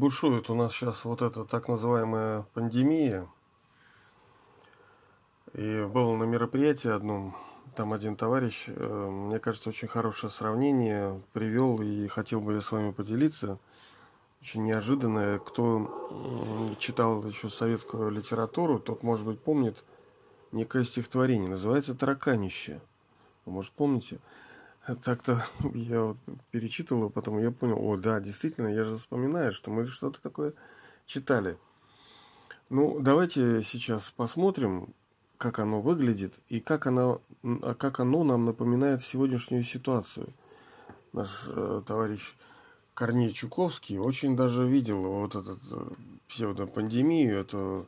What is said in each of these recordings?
бушует у нас сейчас вот эта так называемая пандемия. И был на мероприятии одном, там один товарищ, э, мне кажется, очень хорошее сравнение привел и хотел бы я с вами поделиться. Очень неожиданное. Кто читал еще советскую литературу, тот, может быть, помнит некое стихотворение. Называется «Тараканище». Может, помните? Так-то я вот перечитывал, а потом я понял, о, да, действительно, я же вспоминаю, что мы что-то такое читали. Ну, давайте сейчас посмотрим, как оно выглядит и как оно, а как оно нам напоминает сегодняшнюю ситуацию. Наш э, товарищ Корней Чуковский очень даже видел вот эту э, псевдопандемию, эту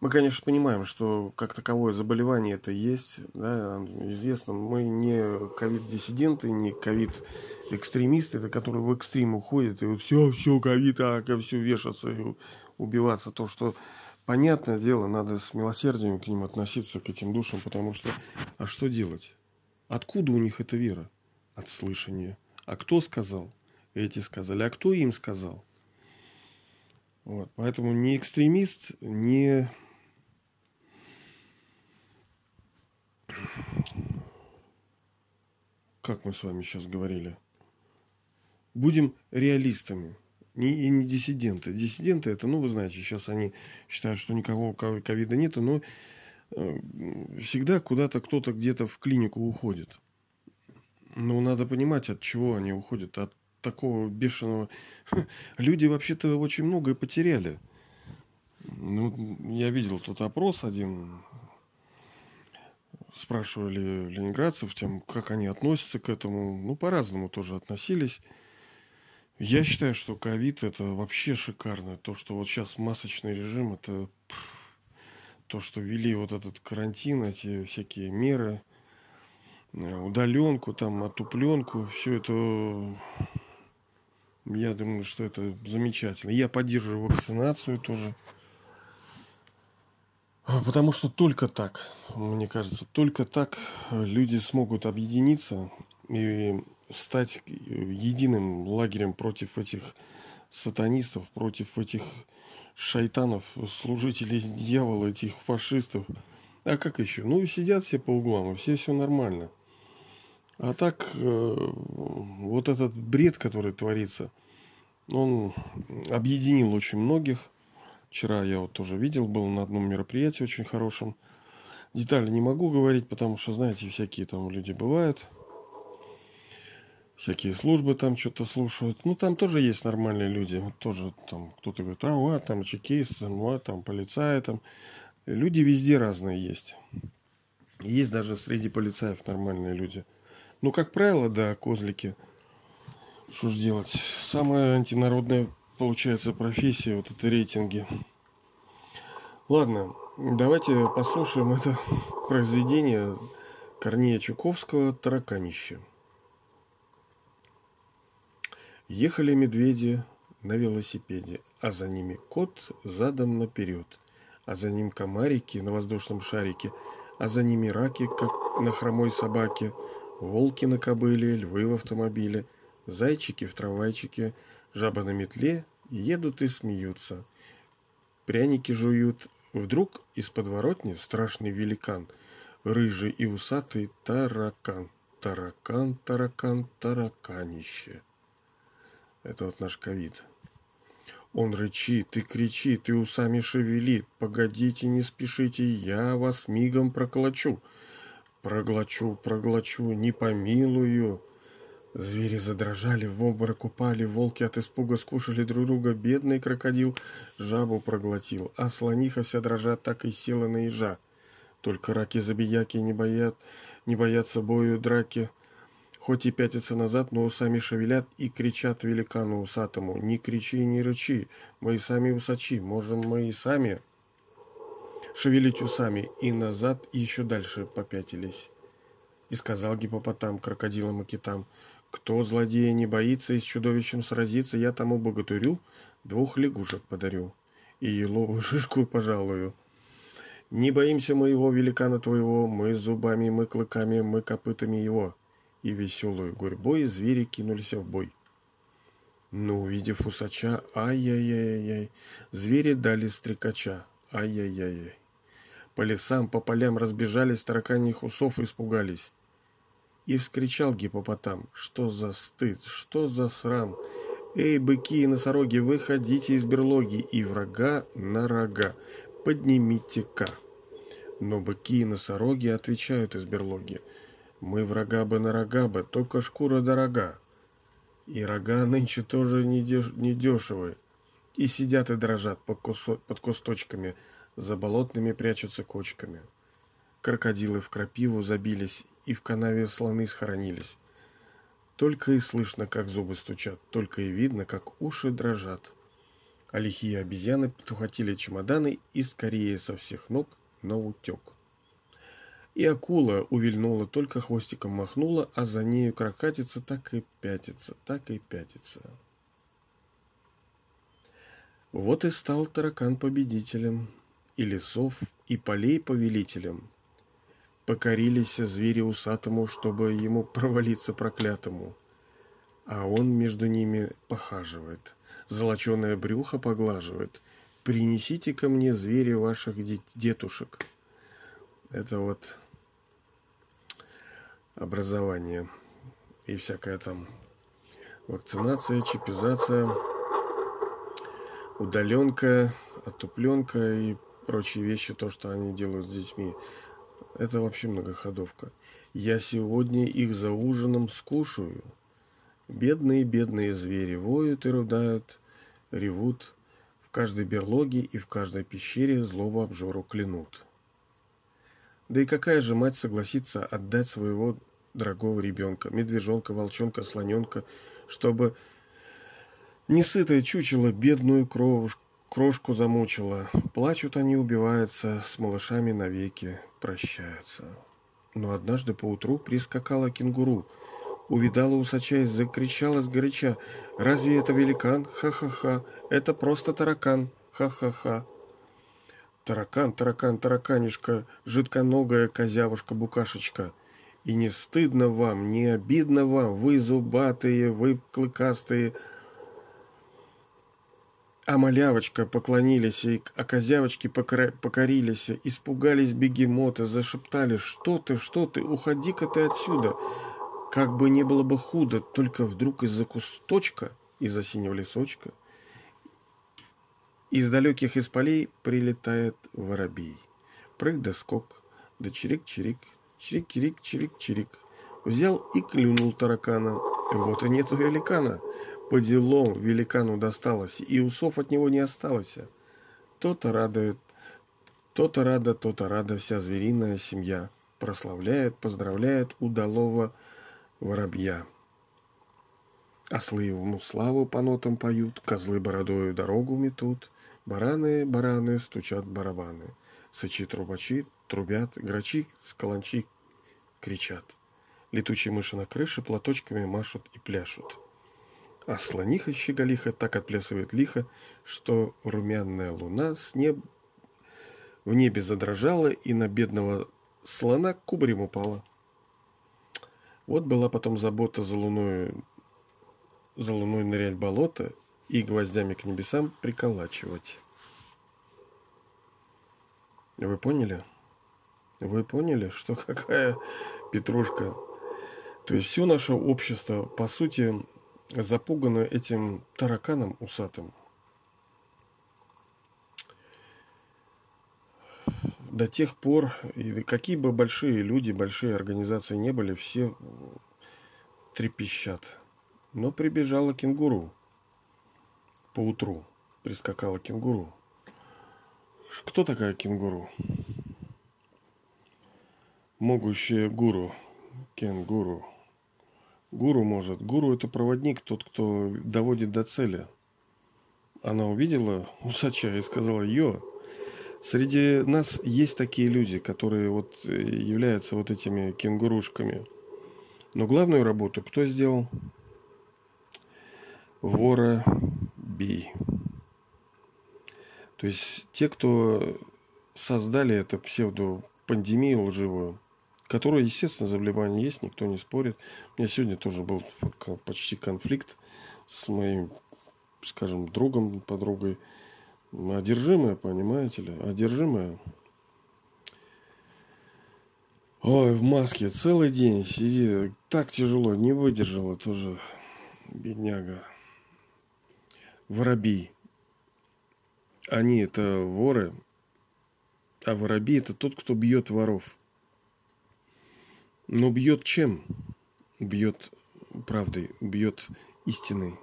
мы, конечно, понимаем, что как таковое заболевание это есть, да, известно. Мы не ковид-диссиденты, не ковид-экстремисты, это которые в экстрим уходят, и вот все, все, ковид, а все вешаться и убиваться. То, что понятное дело, надо с милосердием к ним относиться, к этим душам, потому что, а что делать? Откуда у них эта вера? От слышания. А кто сказал? Эти сказали. А кто им сказал? Вот. Поэтому не экстремист, не как мы с вами сейчас говорили, будем реалистами. Не, и не диссиденты. Диссиденты это, ну, вы знаете, сейчас они считают, что никого ковида нету, но э, всегда куда-то кто-то где-то в клинику уходит. Но надо понимать, от чего они уходят. От такого бешеного... Люди вообще-то очень многое потеряли. Ну, я видел тот опрос один спрашивали ленинградцев, тем, как они относятся к этому. Ну, по-разному тоже относились. Я считаю, что ковид это вообще шикарно. То, что вот сейчас масочный режим, это то, что ввели вот этот карантин, эти всякие меры, э, удаленку, там, отупленку, все это, я думаю, что это замечательно. Я поддерживаю вакцинацию тоже. А, потому что только так, мне кажется, только так люди смогут объединиться и стать единым лагерем против этих сатанистов, против этих шайтанов, служителей дьявола, этих фашистов. А как еще? Ну, сидят все по углам, и все все нормально. А так, э, вот этот бред, который творится, он объединил очень многих. Вчера я вот тоже видел, был на одном мероприятии очень хорошем. Детали не могу говорить, потому что, знаете, всякие там люди бывают. Всякие службы там что-то слушают. Ну, там тоже есть нормальные люди. Вот тоже там кто-то говорит, а, вот, там чекист, вот, там полицаи, там. Люди везде разные есть. Есть даже среди полицаев нормальные люди. Ну, как правило, да, козлики. Что ж делать? Самая антинародная получается профессия, вот это рейтинги. Ладно, давайте послушаем это произведение Корнея Чуковского «Тараканище». Ехали медведи на велосипеде, а за ними кот задом наперед, а за ним комарики на воздушном шарике, а за ними раки, как на хромой собаке, волки на кобыле, львы в автомобиле, зайчики в трамвайчике – Жаба на метле едут и смеются. Пряники жуют. Вдруг из подворотни страшный великан, рыжий и усатый таракан. Таракан, таракан, тараканище. Это вот наш ковид. Он рычит и кричит, и усами шевелит. Погодите, не спешите, я вас мигом проклочу. Проглочу, проглочу, не помилую. Звери задрожали, в обморок упали, волки от испуга скушали друг друга, бедный крокодил жабу проглотил, а слониха вся дрожа так и села на ежа. Только раки-забияки не, боят, не боятся бою драки, хоть и пятятся назад, но усами шевелят и кричат великану усатому, «Не кричи, не рычи, мы и сами усачи, можем мы и сами...» Шевелить усами, и назад, и еще дальше попятились. И сказал гипопотам крокодилам и китам — кто злодея не боится и с чудовищем сразиться, я тому богатырю двух лягушек подарю и еловую шишку пожалую. Не боимся моего великана твоего, мы зубами, мы клыками, мы копытами его. И веселую гурьбой звери кинулись в бой. Но, увидев усача, ай-яй-яй-яй, звери дали стрекача, ай-яй-яй-яй. По лесам, по полям разбежались тараканьих усов испугались. И вскричал гипопотам, что за стыд, что за срам. Эй, быки и носороги, выходите из берлоги, и врага на рога, поднимите-ка. Но быки и носороги отвечают из берлоги. Мы врага бы на рога бы, только шкура дорога. И рога нынче тоже недешевые. И сидят и дрожат под, кусо, под кусточками, за болотными прячутся кочками. Крокодилы в крапиву забились, и в канаве слоны схоронились. Только и слышно, как зубы стучат, только и видно, как уши дрожат. А лихие обезьяны подхватили чемоданы и скорее со всех ног на утек. И акула увильнула, только хвостиком махнула, а за нею крокатица так и пятится, так и пятится. Вот и стал таракан победителем, и лесов, и полей повелителем. Покорились звери усатому, чтобы ему провалиться проклятому. А он между ними похаживает, золоченое брюхо поглаживает. Принесите ко мне звери ваших детушек. Это вот образование и всякая там вакцинация, чипизация, удаленка, отупленка и прочие вещи, то, что они делают с детьми. Это вообще многоходовка. Я сегодня их за ужином скушаю. Бедные-бедные звери воют и рудают, ревут. В каждой берлоге и в каждой пещере злого обжору клянут. Да и какая же мать согласится отдать своего дорогого ребенка, медвежонка, волчонка, слоненка, чтобы несытое чучело бедную кровушку, крошку замучила. Плачут они, убиваются, с малышами навеки прощаются. Но однажды поутру прискакала кенгуру, увидала усача и закричала сгоряча. «Разве это великан? Ха-ха-ха! Это просто таракан! Ха-ха-ха!» Таракан, таракан, тараканишка, жидконогая козявушка-букашечка. И не стыдно вам, не обидно вам, вы зубатые, вы клыкастые, а малявочка поклонились, и а козявочки покорились, испугались бегемота, зашептали «Что ты, что ты, уходи-ка ты отсюда!» Как бы не было бы худо, только вдруг из-за кусточка, из-за синего лесочка, из далеких из полей прилетает воробей. Прыг да скок, да чирик-чирик, чирик-чирик, чирик-чирик. Взял и клюнул таракана. Вот и нету великана. По делам великану досталось, и усов от него не осталось. То-то радует, то-то рада, то-то рада вся звериная семья. Прославляет, поздравляет удалого воробья. Ослы ему славу по нотам поют, козлы бородою дорогу метут, бараны, бараны стучат барабаны, сычи трубачи трубят, грачи с кричат. Летучие мыши на крыше платочками машут и пляшут. А слониха-щеголиха так отплясывает лихо, что румяная луна с неб... в небе задрожала и на бедного слона кубарем упала. Вот была потом забота за луной, за луной нырять болото и гвоздями к небесам приколачивать. Вы поняли? Вы поняли, что какая петрушка? То есть все наше общество, по сути, запуганы этим тараканом усатым. До тех пор, и какие бы большие люди, большие организации не были, все трепещат. Но прибежала кенгуру. Поутру прискакала кенгуру. Кто такая кенгуру? Могущая гуру. Кенгуру. Гуру может. Гуру это проводник, тот, кто доводит до цели. Она увидела усача и сказала, йо, среди нас есть такие люди, которые вот э, являются вот этими кенгурушками. Но главную работу кто сделал? Вора бей. То есть те, кто создали эту псевдопандемию лживую, которое, естественно, заболевание есть, никто не спорит. У меня сегодня тоже был почти конфликт с моим скажем, другом, подругой. Одержимая, понимаете ли? Одержимая. Ой, в маске целый день сидит. Так тяжело, не выдержала тоже. Бедняга. Воробей. Они это воры, а воробей это тот, кто бьет воров. Но бьет чем? Бьет правдой, бьет истиной.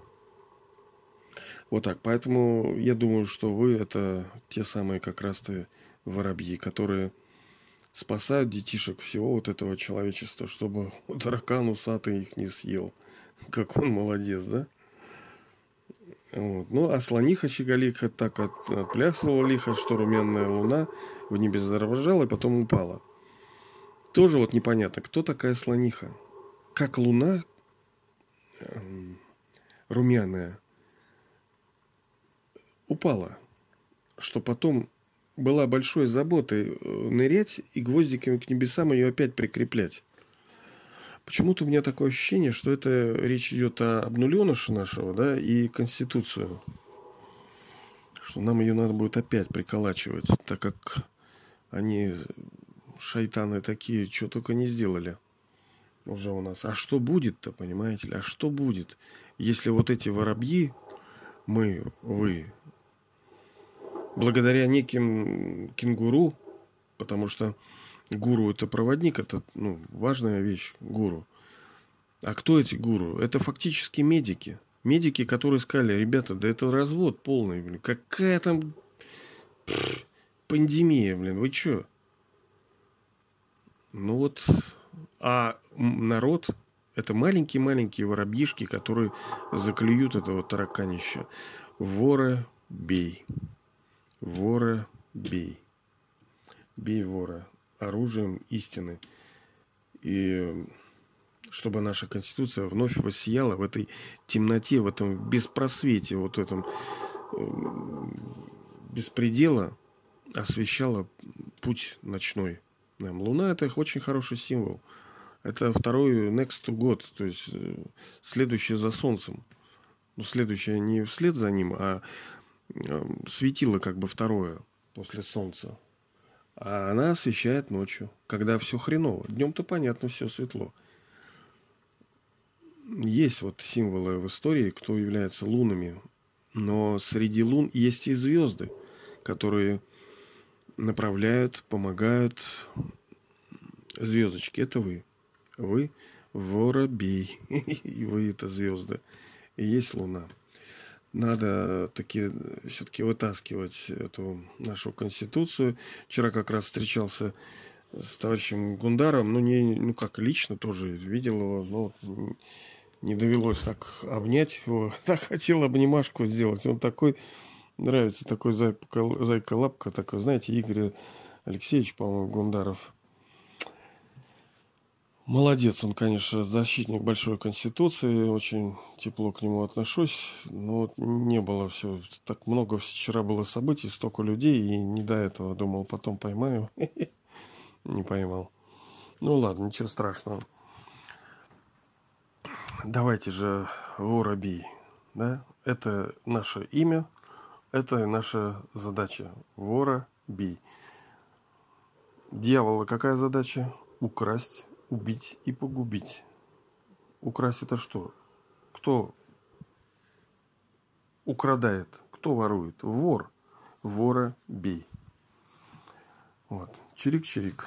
Вот так. Поэтому я думаю, что вы это те самые как раз-то воробьи, которые спасают детишек всего вот этого человечества, чтобы таракан усатый их не съел. Как он молодец, да? Вот. Ну, а слониха Щеголиха так от, отплясывала лихо, что румяная луна в небе задрожала и потом упала. Тоже вот непонятно, кто такая слониха. Как луна э, румяная упала, что потом была большой заботой э, нырять и гвоздиками к небесам ее опять прикреплять. Почему-то у меня такое ощущение, что это речь идет о обнуленыше нашего, да, и Конституцию. Что нам ее надо будет опять приколачивать, так как они, шайтаны такие, что только не сделали уже у нас. А что будет-то, понимаете ли? А что будет, если вот эти воробьи, мы, вы, благодаря неким кенгуру, потому что Гуру это проводник, это ну, важная вещь, гуру. А кто эти гуру? Это фактически медики. Медики, которые сказали, ребята, да это развод полный, блин. Какая там пандемия, блин, вы чё? Ну вот, а народ это маленькие-маленькие воробьишки, которые заклюют этого тараканища. Вора бей. Вора бей. Бей вора оружием истины. И чтобы наша Конституция вновь воссияла в этой темноте, в этом беспросвете, вот этом э, беспредела, освещала путь ночной. Нам Луна – это очень хороший символ. Это второй next год, то есть э, следующее за Солнцем. Ну, следующее не вслед за ним, а э, светило как бы второе после Солнца. А она освещает ночью, когда все хреново. Днем-то понятно, все светло. Есть вот символы в истории, кто является лунами. Но среди лун есть и звезды, которые направляют, помогают. Звездочки, это вы. Вы воробей. И вы это звезды. И есть луна надо таки все-таки вытаскивать эту нашу конституцию. Вчера как раз встречался с товарищем Гундаром, ну не, ну как лично тоже видел его, но не довелось так обнять его. Так хотел обнимашку сделать. Он такой, нравится такой зайка-лапка, такой, знаете, Игорь Алексеевич, по-моему, Гундаров. Молодец он, конечно, защитник большой конституции, очень тепло к нему отношусь, но вот не было все, так много вчера было событий, столько людей, и не до этого думал, потом поймаю, не поймал. Ну ладно, ничего страшного. Давайте же воробей, да, это наше имя, это наша задача, вора бей. Дьявола какая задача? Украсть убить и погубить. Украсть это что? Кто украдает? Кто ворует? Вор. Вора бей. Вот. Чирик-чирик.